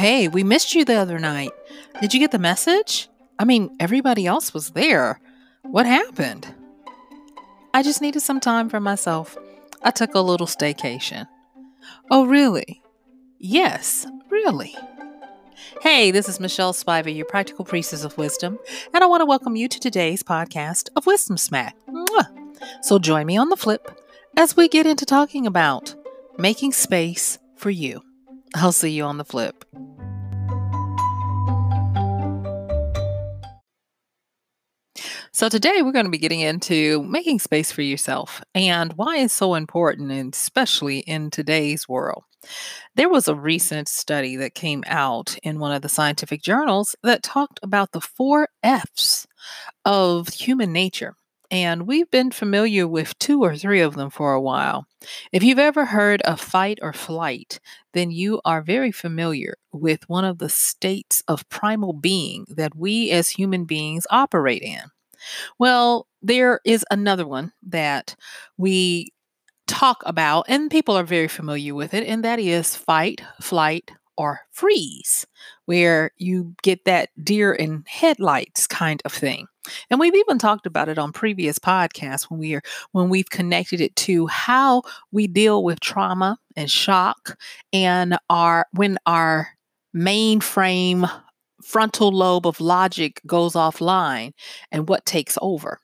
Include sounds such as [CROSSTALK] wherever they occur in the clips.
Hey, we missed you the other night. Did you get the message? I mean, everybody else was there. What happened? I just needed some time for myself. I took a little staycation. Oh, really? Yes, really. Hey, this is Michelle Spivey, your practical priestess of wisdom, and I want to welcome you to today's podcast of Wisdom Smack. Mwah. So join me on the flip as we get into talking about making space for you. I'll see you on the flip. So, today we're going to be getting into making space for yourself and why it's so important, and especially in today's world. There was a recent study that came out in one of the scientific journals that talked about the four F's of human nature. And we've been familiar with two or three of them for a while. If you've ever heard of fight or flight, then you are very familiar with one of the states of primal being that we as human beings operate in. Well, there is another one that we talk about, and people are very familiar with it, and that is fight, flight, or freeze, where you get that deer in headlights kind of thing. And we've even talked about it on previous podcasts when we are when we've connected it to how we deal with trauma and shock and our when our mainframe frontal lobe of logic goes offline and what takes over.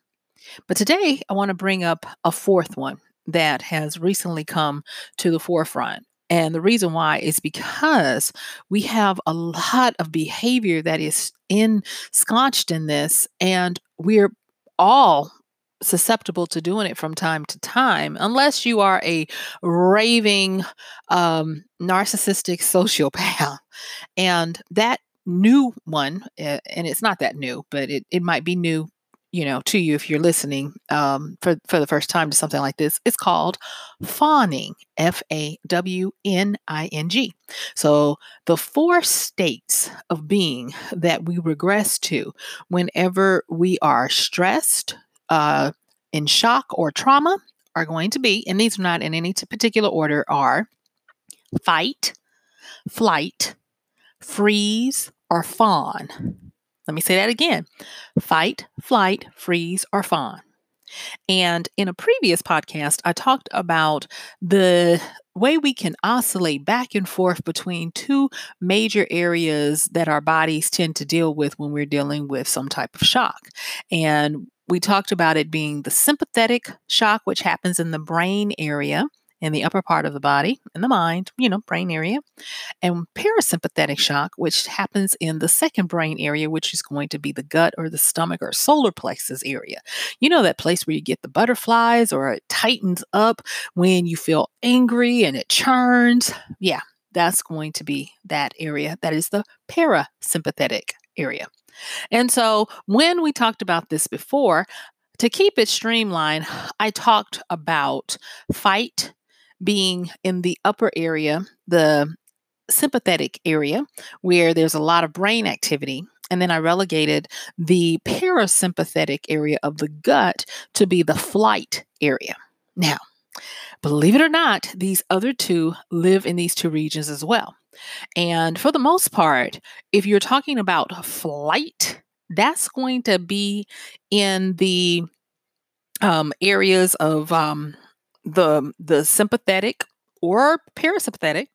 But today I want to bring up a fourth one that has recently come to the forefront. And the reason why is because we have a lot of behavior that is ensconced in this, and we're all susceptible to doing it from time to time, unless you are a raving um, narcissistic sociopath. And that new one, uh, and it's not that new, but it, it might be new, you know, to you if you're listening um, for, for the first time to something like this. It's called fawning, F A W N I N G. So the four states of being that we regress to whenever we are stressed, uh, in shock, or trauma are going to be, and these are not in any particular order, are fight, flight, freeze, or fawn. Let me say that again fight, flight, freeze, or fawn. And in a previous podcast, I talked about the way we can oscillate back and forth between two major areas that our bodies tend to deal with when we're dealing with some type of shock. And we talked about it being the sympathetic shock, which happens in the brain area in the upper part of the body, in the mind, you know, brain area, and parasympathetic shock, which happens in the second brain area, which is going to be the gut or the stomach or solar plexus area. You know, that place where you get the butterflies or it tightens up when you feel angry and it churns. Yeah, that's going to be that area. That is the parasympathetic area. And so when we talked about this before, to keep it streamlined, I talked about fight, being in the upper area, the sympathetic area, where there's a lot of brain activity. And then I relegated the parasympathetic area of the gut to be the flight area. Now, believe it or not, these other two live in these two regions as well. And for the most part, if you're talking about flight, that's going to be in the um, areas of um, the the sympathetic or parasympathetic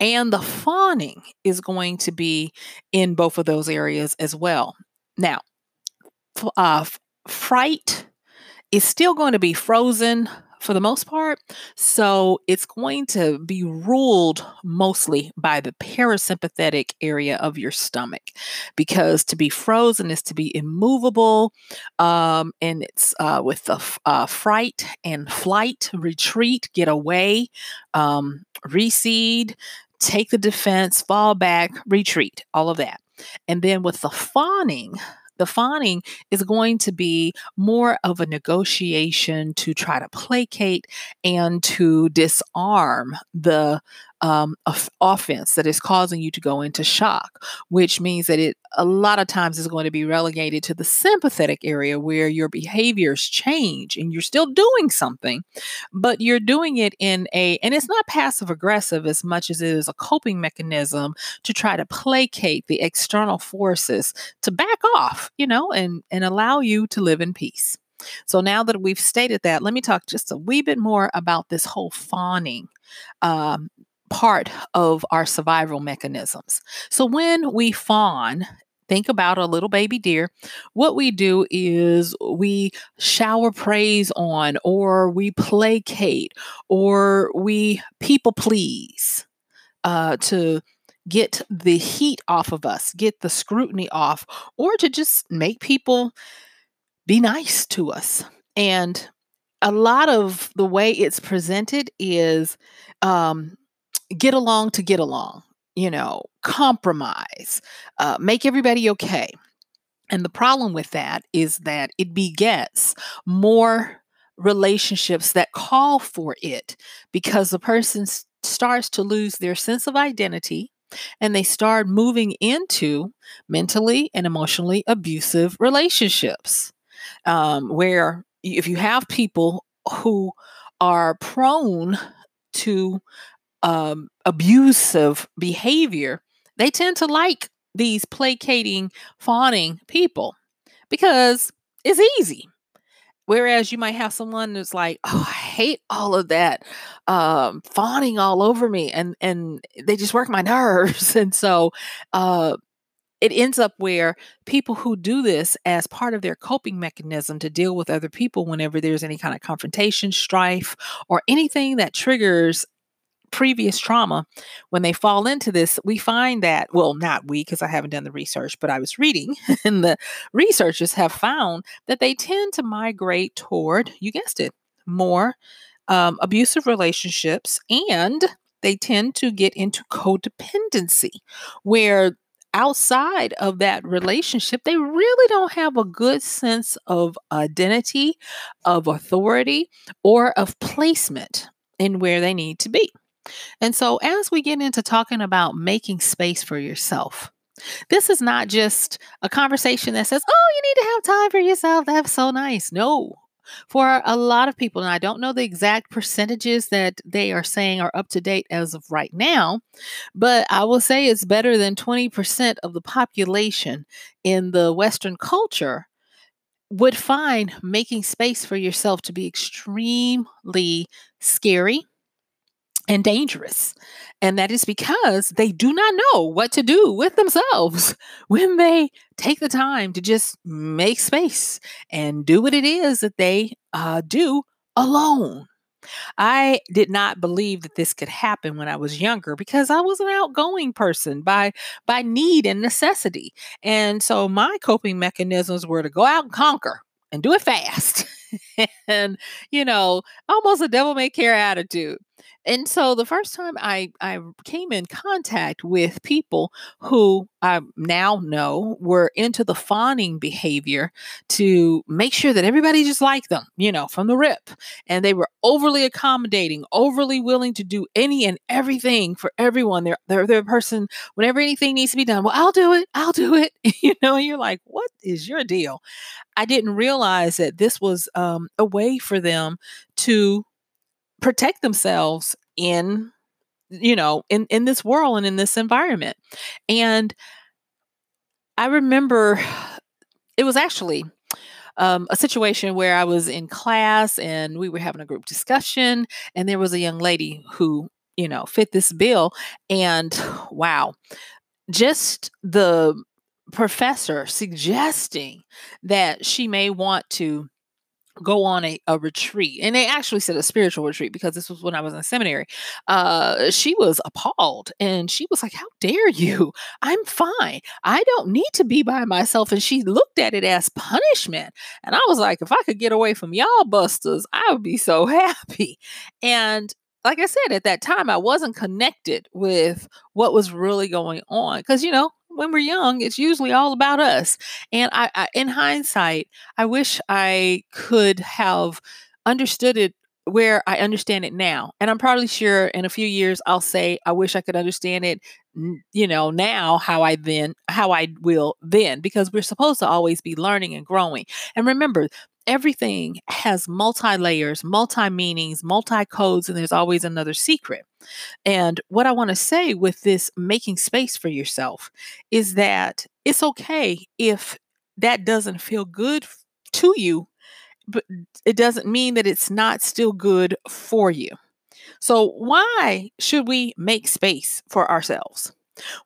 And the fawning is going to be in both of those areas as well. Now, uh, fright is still going to be frozen for the most part. So it's going to be ruled mostly by the parasympathetic area of your stomach because to be frozen is to be immovable. Um, and it's uh, with the uh, fright and flight, retreat, get away, um, recede, take the defense, fall back, retreat, all of that. And then with the fawning, the fawning is going to be more of a negotiation to try to placate and to disarm the um, offense that is causing you to go into shock, which means that it a lot of times is going to be relegated to the sympathetic area where your behaviors change and you're still doing something, but you're doing it in a, and it's not passive aggressive as much as it is a coping mechanism to try to placate the external forces to back off, you know, and, and allow you to live in peace. So now that we've stated that, let me talk just a wee bit more about this whole fawning um, part of our survival mechanisms. So when we fawn, think about a little baby deer. What we do is we shower praise on, or we placate, or we people please uh, to get the heat off of us, get the scrutiny off, or to just make people be nice to us. And a lot of the way it's presented is um, get along to get along, you know, compromise, uh, make everybody okay. And the problem with that is that it begets more relationships that call for it because the person s- starts to lose their sense of identity and they start moving into mentally and emotionally abusive relationships um, where if you have people who are prone to um, abusive behavior, they tend to like these placating, fawning people because it's easy. Whereas you might have someone that's like, "Oh, I hate all of that um, fawning all over me," and and they just work my [LAUGHS] nerves, and so uh, it ends up where people who do this as part of their coping mechanism to deal with other people whenever there's any kind of confrontation, strife, or anything that triggers previous trauma, when they fall into this, we find that, well, not we, because I haven't done the research, but I was reading, [LAUGHS] and the researchers have found that they tend to migrate toward, you guessed it, more um, abusive relationships and they tend to get into codependency, where outside of that relationship, they really don't have a good sense of identity, of authority, or of placement in where they need to be. And so, as we get into talking about making space for yourself, this is not just a conversation that says, oh, you need to have time for yourself. That's so nice. No. For a lot of people, and I don't know the exact percentages that they are saying are up to date as of right now, but I will say it's better than 20% of the population in the Western culture would find making space for yourself to be extremely scary and dangerous. And that is because they do not know what to do with themselves [LAUGHS] when they take the time to just make space and do what it is that they uh, do alone. I did not believe that this could happen when I was younger because I was an outgoing person by by need and necessity. And so my coping mechanisms were to go out and conquer and do it fast. [LAUGHS] and you know, almost a devil may care attitude. And so the first time I, I came in contact with people who I now know were into the fawning behavior to make sure that everybody just liked them, you know, from the rip. And they were overly accommodating, overly willing to do any and everything for everyone. They're, they're, they're person, whenever anything needs to be done, well, I'll do it. I'll do it. [LAUGHS] you know, you're like, what is your deal? I didn't realize that this was um, a way for them to protect themselves in you know in in this world and in this environment and i remember [SIGHS] it was actually um, a situation where i was in class and we were having a group discussion and there was a young lady who you know, fit this bill. And [SIGHS] wow, just the professor suggesting that she may want to go on a, a retreat and they actually said a spiritual retreat because this was when i was in seminary uh she was appalled and she was like how dare you i'm fine i don't need to be by myself and she looked at it as punishment and i was like if i could get away from y'all busters i would be so [LAUGHS] happy and like I said, at that time, I wasn't connected with what was really going on. Because, you know, when we're young, it's usually all about us. And I, I, in hindsight, I wish I could have understood it where I understand it now. And I'm probably sure in a few years I'll say I wish I could understand it you know now how I then how I will then because we're supposed to always be learning and growing. And remember, everything has multi layers, multi meanings, multi codes, and there's always another secret. And what I want to say with this making space for yourself is that it's okay if that doesn't feel good to you, but it doesn't mean that it's not still good for you. So, why should we make space for ourselves?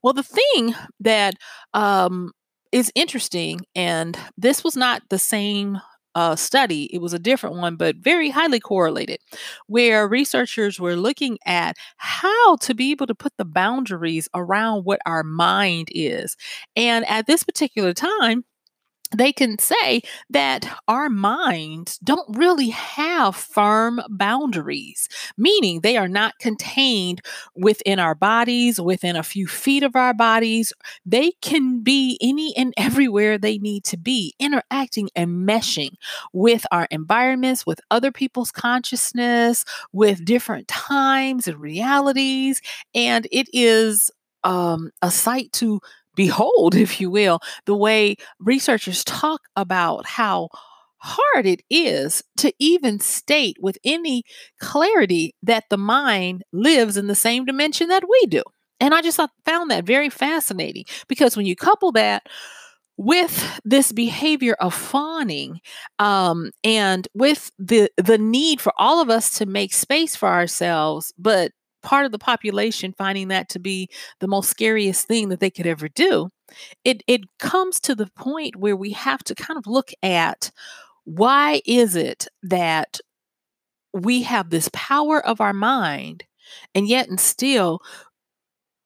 Well, the thing that um, is interesting, and this was not the same uh, study, it was a different one, but very highly correlated, where researchers were looking at how to be able to put the boundaries around what our mind is. And at this particular time, they can say that our minds don't really have firm boundaries, meaning they are not contained within our bodies, within a few feet of our bodies. They can be any and everywhere they need to be, interacting and meshing with our environments, with other people's consciousness, with different times and realities. And it is um, a sight to behold, [LAUGHS] if you will, the way researchers talk about how hard it is to even state with any clarity that the mind lives in the same dimension that we do. And I just found that very fascinating because when you couple that with this behavior of fawning um, and with the the need for all of us to make space for ourselves but part of the population finding that to be the most scariest thing that they could ever do, it it comes to the point where we have to kind of look at why is it that we have this power of our mind and yet and still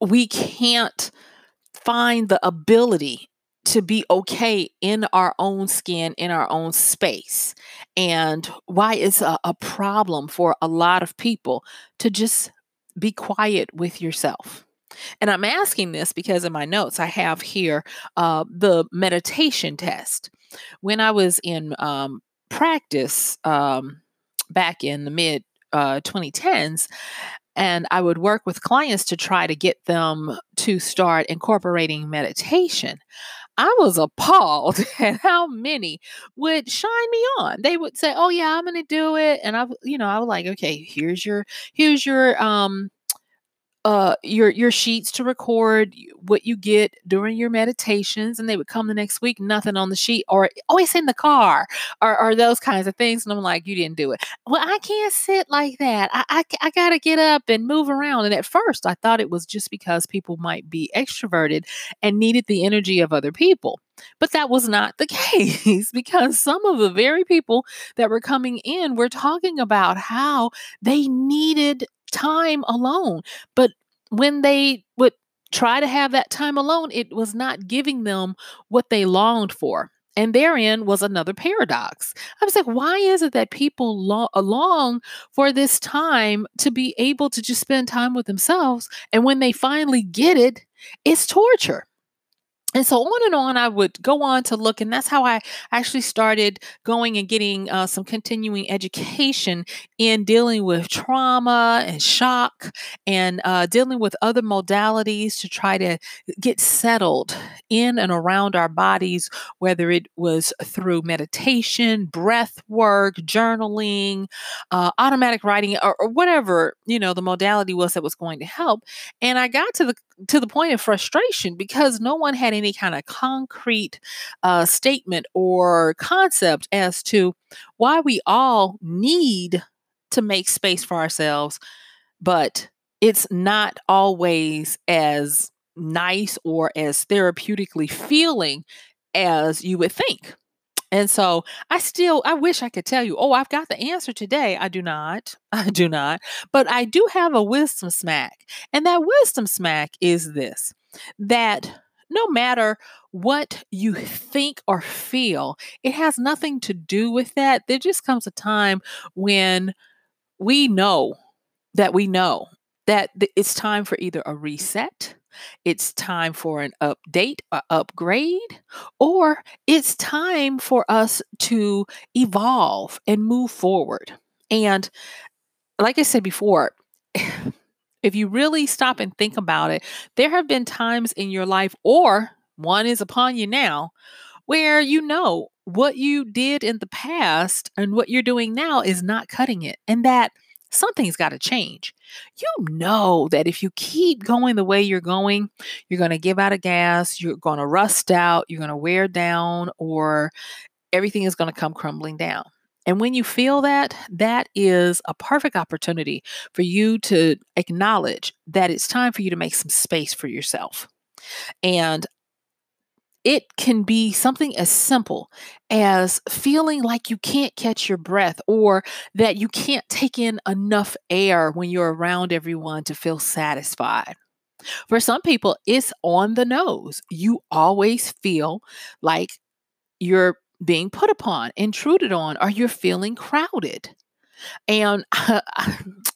we can't find the ability to be okay in our own skin, in our own space, and why it's a, a, problem for a lot of people to just be quiet with yourself. And I'm asking this because in my notes I have here uh, the meditation test. When I was in um, practice um, back in the mid uh, 2010s, and I would work with clients to try to get them to start incorporating meditation. I was appalled [LAUGHS] at how many would shine me on. They would say, "Oh yeah, I'm going to do it," and I, you know, I was like, "Okay, here's your, here's your, um, uh your your sheets to record what you get during your meditations and they would come the next week nothing on the sheet or always in the car or, or those kinds of things and i'm like you didn't do it. Well i can't sit like that. I, I, I gotta get up and move around and at first i thought it was just because people might be extroverted and needed the energy of other people but that was not the [LAUGHS] case because some of the very people that were coming in were talking about how they needed time alone. But when they would try to have that time alone, it was not giving them what they longed for. And therein was another paradox. I was like, why is it that people lo- long for this time to be able to just spend time with themselves? And when they finally get it, it's torture and so on and on i would go on to look and that's how i actually started going and getting uh, some continuing education in dealing with trauma and shock and uh, dealing with other modalities to try to get settled in and around our bodies whether it was through meditation breath work journaling uh, automatic writing or, or whatever you know the modality was that was going to help. And i got to the to the point of frustration because no one had any kind of concrete uh, statement or concept as to why we all need to make space for ourselves, but it's not always as nice or as therapeutically feeling as you would think. And so I still I wish I could tell you, "Oh, I've got the answer today." I do not. [LAUGHS] I do not. But I do have a wisdom smack. And that wisdom smack is this that no matter what you think or feel, it has nothing to do with that. There just comes a time when we know that we know that it's time for either a reset it's time for an update, a upgrade, or it's time for us to evolve and move forward. And like I said before, [SIGHS] if you really stop and think about it, there have been times in your life, or one is upon you now, where you know what you did in the past and what you're doing now is not cutting it. And that something's got to change. You know that if you keep going the way you're going, you're going to give out of gas, you're going to rust out, you're going to wear down, or everything is going to come crumbling down. And when you feel that, that is a perfect opportunity for you to acknowledge that it's time for you to make some space for yourself. And it can be something as simple as feeling like you can't catch your breath or that you can't take in enough air when you're around everyone to feel satisfied. For some people, it's on the nose. You always feel like you're being put upon, intruded on, or you're feeling crowded. And [LAUGHS]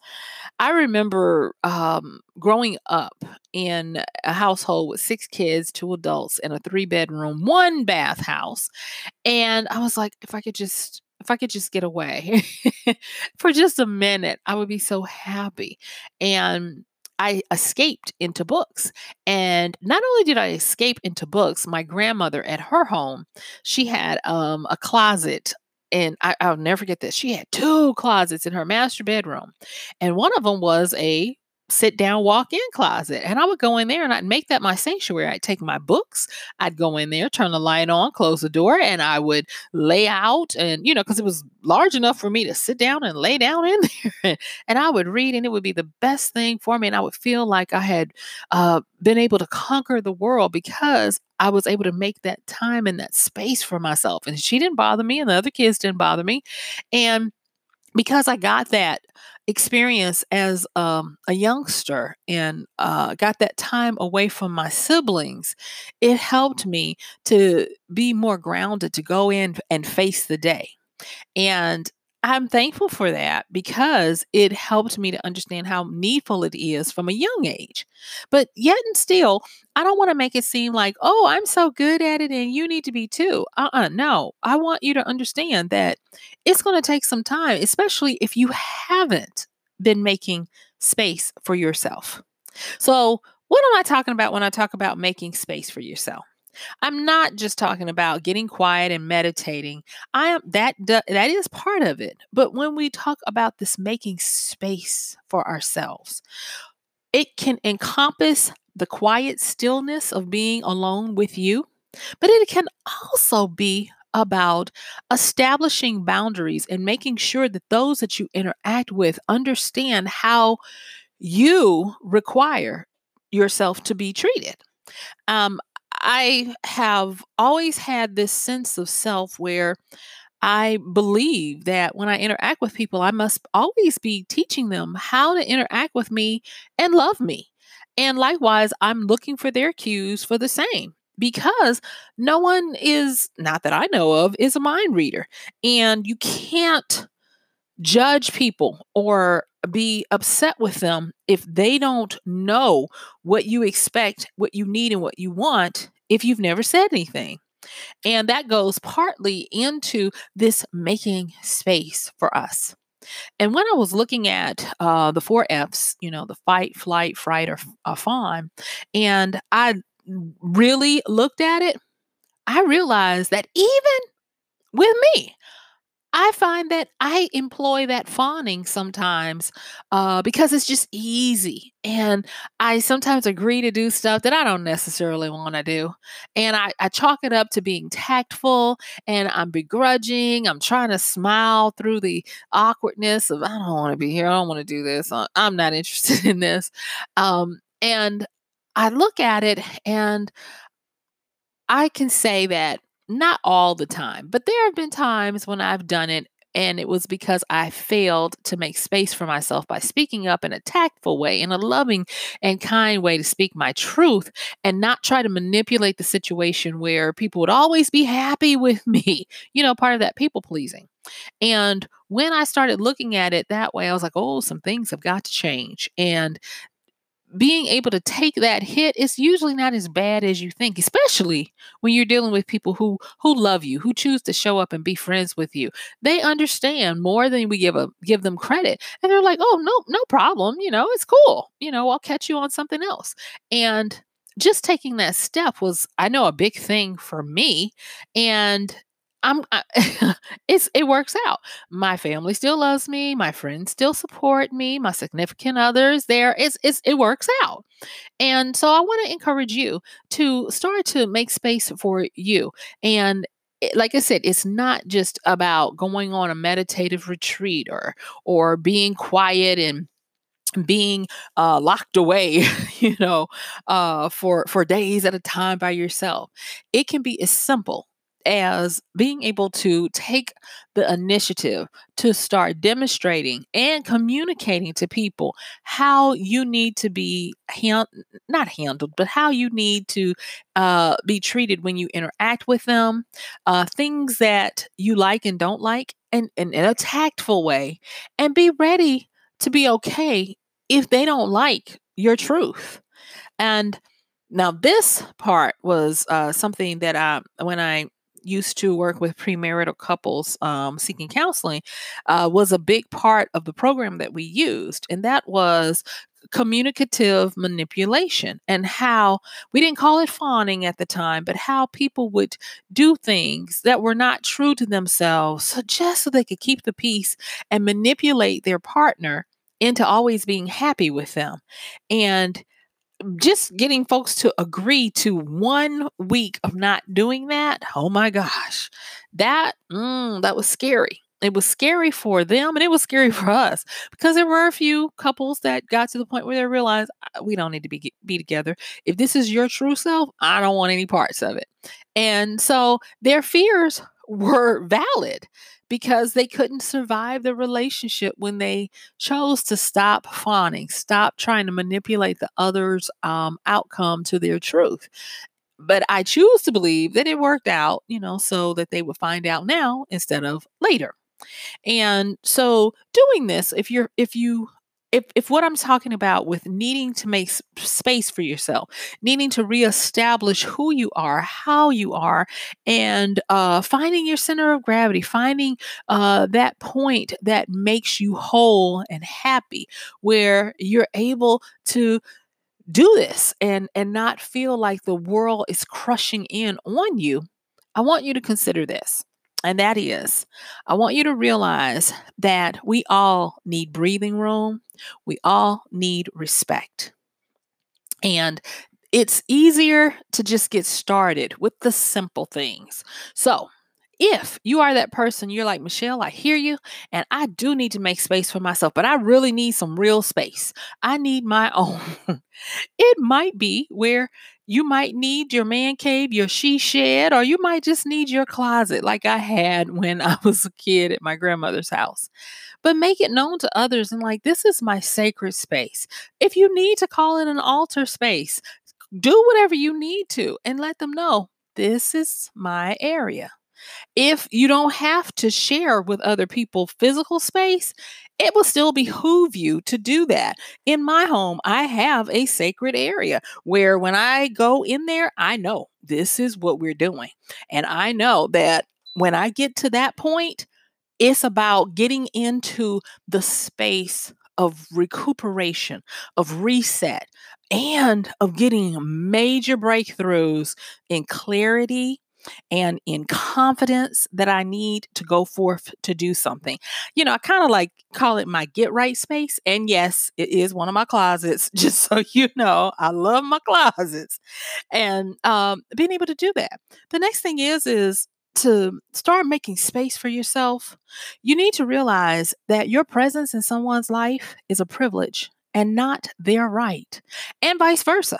I remember um, growing up in a household with six kids, two adults, and a three bedroom, one bath house. And I was like, if I could just if I could just get away [LAUGHS] for just a minute, I would be so happy. And I escaped into books. And not only did I escape into books, my grandmother at her home, she had um, a closet and I, will never forget this. She had two closets in her master bedroom, and one of them was a sit down walk in closet. And I would go in there and I'd make that my sanctuary. I'd take my books, I'd go in there, turn the light on, close the door, and I would lay out. And, you know, because it was large enough for me to sit down and lay down in [LAUGHS] there. and I would read, and it would be the best thing for me. And I would feel like I had uh, been able to conquer the world because I was able to make that time and that space for myself. And she didn't bother me, and the other kids didn't bother me. And because I got that experience as um, a youngster and uh, got that time away from my siblings, it helped me to be more grounded to go in and face the day. And I'm thankful for that because it helped me to understand how needful it is from a young age. But yet and still, I don't want to make it seem like, oh, I'm so good at it and you need to be too. Uh uh-uh, uh no. I want you to understand that it's going to take some time, especially if you haven't been making space for yourself. So, what am I talking about when I talk about making space for yourself? I'm not just talking about getting quiet and meditating. I am that that is part of it. But when we talk about this making space for ourselves, it can encompass the quiet stillness of being alone with you, but it can also be about establishing boundaries and making sure that those that you interact with understand how you require yourself to be treated. Um, I have always had this sense of self where I believe that when I interact with people, I must always be teaching them how to interact with me and love me. And likewise, I'm looking for their cues for the same because no one is, not that I know of, is a mind reader. And you can't judge people or be upset with them if they don't know what you expect, what you need, and what you want if you've never said anything. And that goes partly into this making space for us. And when I was looking at uh, the four F's, you know, the fight, flight, fright, or uh, fawn, and I really looked at it, I realized that even with me, I find that I employ that fawning sometimes uh, because it's just easy. And I sometimes agree to do stuff that I don't necessarily want to do. And I, I chalk it up to being tactful and I'm begrudging. I'm trying to smile through the awkwardness of, I don't want to be here. I don't want to do this. Uh, I'm not [LAUGHS] interested in this. Um, and I look at it and I can say that not all the time, but there have been times when I've done it and it was because I failed to make space for myself by speaking up in a tactful way, in a loving and kind way to speak my truth and not try to manipulate the situation where people would always be happy with [LAUGHS] me. You know, part of that people pleasing. And when I started looking at it that way, I was like, oh, some things have got to change. And being able to take that hit is usually not as bad as you think especially when you're dealing with people who who love you who choose to show up and be friends with you. They understand more than we give a give them credit and they're like oh no no problem you know it's cool you know i'll catch you on something else. And just taking that step was i know a big thing for me and I'm I, [LAUGHS] it's it works out. My family still loves me, my friends still support me, my significant others there it's, it's it works out. And so I want to encourage you to start to make space for you. And like I said, it's not just about going on a meditative retreat or or being quiet and being uh, locked away, [LAUGHS] you know, uh, for for days at a time by yourself. It can be as simple as being able to take the initiative to start demonstrating and communicating to people how you need to be hand, not handled, but how you need to uh, be treated when you interact with them, uh, things that you like and don't like, and, and in a tactful way, and be ready to be okay if they don't like your truth. And now, this part was uh, something that I, when I used to work with premarital couples um, seeking counseling uh, was a big part of the program that we used. And that was communicative manipulation and how we didn't call it fawning at the time, but how people would do things that were not true to themselves just so they could keep the peace and manipulate their partner into always being happy with them. And just getting folks to agree to one week of not doing that, oh my gosh, that mm, that was scary. It was scary for them and it was scary for us because there were a few couples that got to the point where they realized we don't need to be be together. If this is your true self, I don't want any parts of it. And so their fears [LAUGHS] were valid because they couldn't survive the relationship when they chose to stop fawning, stop trying to manipulate the other's um, outcome to their truth. But I choose to believe that it worked out, you know, so that they would find out now instead of later. And so doing this, if you're if you if, if what I'm talking about with needing to make space for yourself, needing to reestablish who you are, how you are, and uh, finding your center of gravity, finding uh, that point that makes you whole and happy, where you're able to do this and and not feel like the world is crushing in on you. I want you to consider this. And that is, I want you to realize that we all need breathing room. We all need respect. And it's easier to just get started with the simple things. So, if you are that person, you're like, Michelle, I hear you, and I do need to make space for myself, but I really need some real space. I need my [LAUGHS] own. it might be where you might need your man cave, your she shed, or you might just need your closet, like I had when [LAUGHS] I was a kid at my grandmother's house. But make it known to others and, like, this is my sacred space. If you need to call it an altar space, do whatever you need to and let them know this is my area. If you don't have to share with other people physical space, it will still behoove you to do that. In my home, I have a sacred area where when I go in there, I know this is what we're doing. And I know that when I get to that point, it's about getting into the space of recuperation, of reset, and of getting major breakthroughs in clarity and in confidence that I need to go forth to do something. You know, I kind of like call it my get right space. And yes, it is one of my closets, [LAUGHS] just so you know. I love my closets. And um, being able to do that. The next thing is, is to start making space for yourself, you need to realize that your presence in someone's life is a privilege and not their right, and vice versa.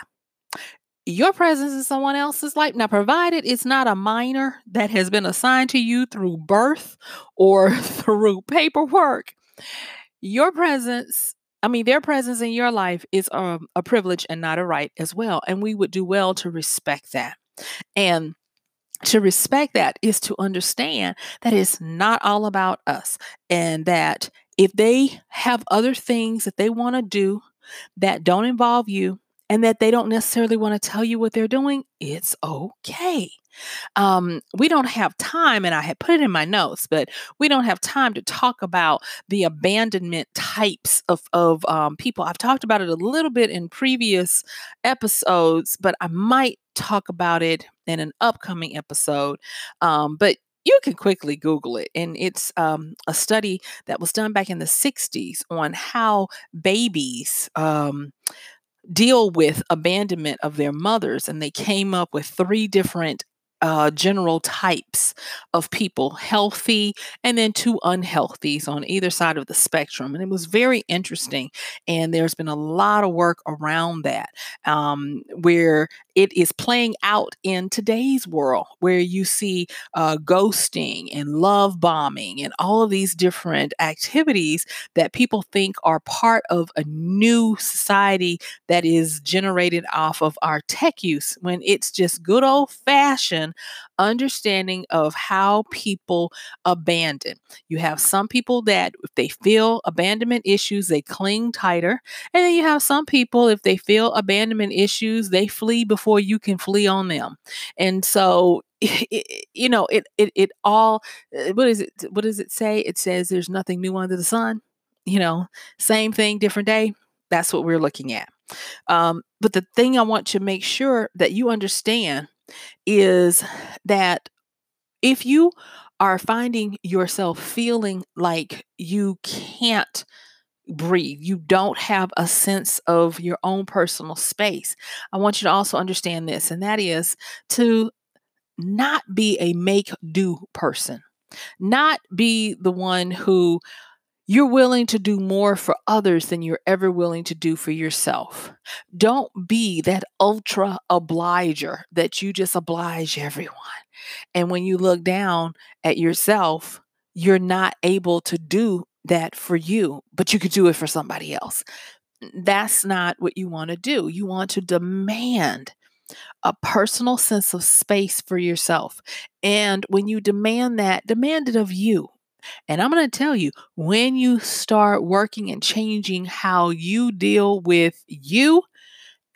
Your presence in someone else's life, now, provided it's not a minor that has been assigned to you through birth or [LAUGHS] through paperwork, your presence I mean, their presence in your life is um, a privilege and not a right as well. And we would do well to respect that. And to respect that is to understand that it's not all about us and that if they have other things that they want to do that don't involve you and that they don't necessarily want to tell you what they're doing, it's okay. Um, we don't have time, and I had put it in my notes, but we don't have time to talk about the abandonment types of, of um, people. I've talked about it a little bit in previous episodes, but I might talk about it in an upcoming episode. Um, but you can quickly Google it. And it's um, a study that was done back in the 60s on how babies. Um, deal with abandonment of their mothers and they came up with three different uh, general types of people healthy and then two unhealthies on either side of the spectrum. And it was very interesting. And there's been a lot of work around that um, where it is playing out in today's world where you see uh, ghosting and love bombing and all of these different activities that people think are part of a new society that is generated off of our tech use when it's just good old fashioned understanding of how people abandon. You have some people that if they feel abandonment issues, they cling tighter. And then you have some people, if they feel abandonment issues, they flee before you can flee on them. And so [LAUGHS] it, you know it it it all uh, what is it what does it say it says there's nothing new under the sun you know same thing different day that's what we're looking at um, but the thing i want to make sure that you understand is that if you are finding yourself feeling like you can't breathe, you don't have a sense of your own personal space, I want you to also understand this, and that is to not be a make do person, not be the one who you're willing to do more for others than you're ever willing to do for yourself. Don't be that ultra obliger that you just oblige everyone. And when you look down at yourself, you're not able to do that for you, but you could do it for somebody else. That's not what you want to do. You want to demand a personal sense of space for yourself. And when you demand that, demand it of you. And I'm going to tell you when you start working and changing how you deal with you,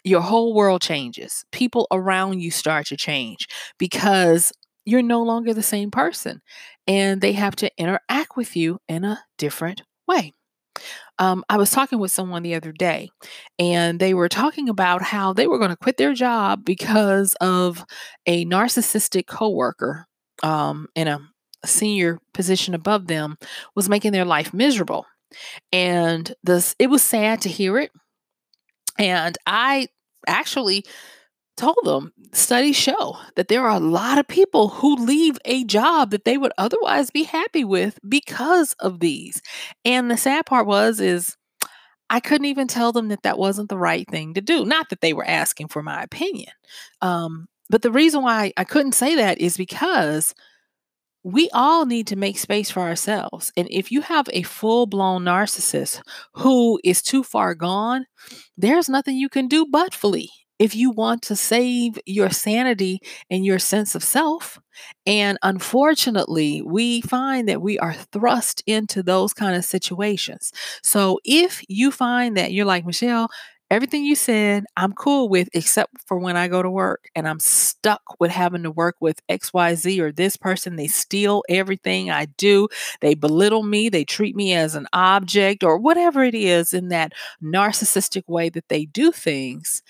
your whole world changes. People around you start to change because you're no longer the same person and they have to interact with you in a different way. Um, I was talking with someone the other day, and they were talking about how they were going to quit their job because of a narcissistic coworker um, in a senior position above them was making their life miserable. And this it was sad to hear it. And I actually told them studies show that there are a lot of people who leave a job that they would otherwise be happy with because of these. And the sad part was is I couldn't even tell them that that wasn't the right thing to do. Not that they were asking for my opinion. Um, but the reason why I couldn't say that is because we all need to make space for ourselves. And if you have a full blown narcissist who is too far gone, there's nothing you can do but flee if you want to save your sanity and your sense of self. And unfortunately, we find that we are thrust into those kind of situations. So if you find that you're like, Michelle, everything you said, I'm cool with, except for when I go to work and I'm stuck with having to work with XYZ or this person. They steal everything I do. They belittle me. They treat me as an object or whatever it is in that narcissistic way that they do things.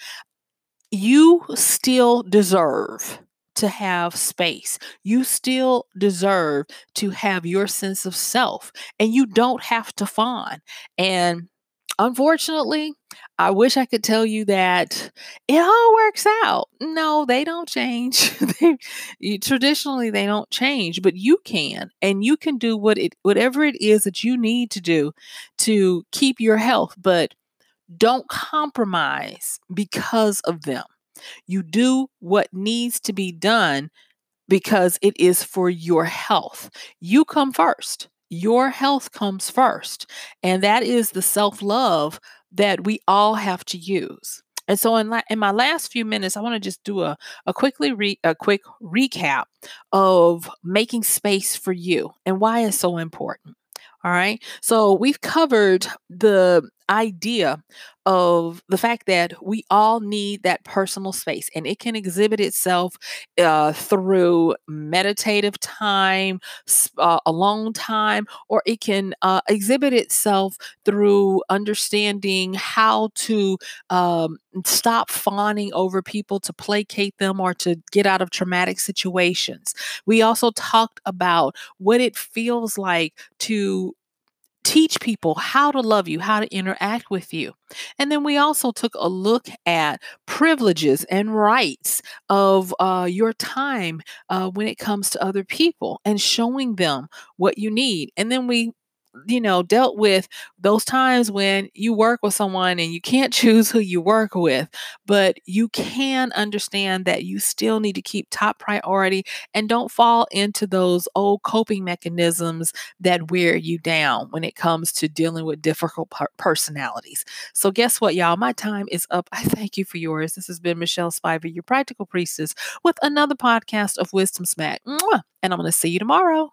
You still deserve to have space. You still deserve to have your sense of self, and you don't have to fawn. And unfortunately, I wish I could tell you that it all works out. No, they don't change. [LAUGHS] traditionally, they don't change, but you can, and you can do what it, whatever it is that you need to do to keep your health. But don't compromise because of them. You do what needs to be done because it is for your health. You come first. Your health comes first. And that is the self love that we all have to use. And so, in, la- in my last few minutes, I want to just do a, a quickly re- a quick recap of making space for you and why it's so important. All right. So we've covered the idea of the fact that we all need that personal space and it can exhibit itself uh, through meditative time, uh, alone time, or it can uh, exhibit itself through understanding how to um, stop fawning over people to placate them or to get out of traumatic situations. We also talked about what it feels like to teach people how to love you, how to interact with you. And then we also took a look at privileges and rights of uh, your time uh, when it comes to other people and showing them what you need. And then we you know, dealt with those times when you work with someone and you can't [LAUGHS] choose who you work with, but you can understand that you still need to keep top priority and don't fall into those old coping mechanisms that wear you down when it comes to dealing with difficult per- personalities. So, guess what, y'all? My time is up. I thank you for yours. This has been Michelle Spiva, your practical priestess, with another podcast of Wisdom Smack. Mwah! And I'm going to see you tomorrow.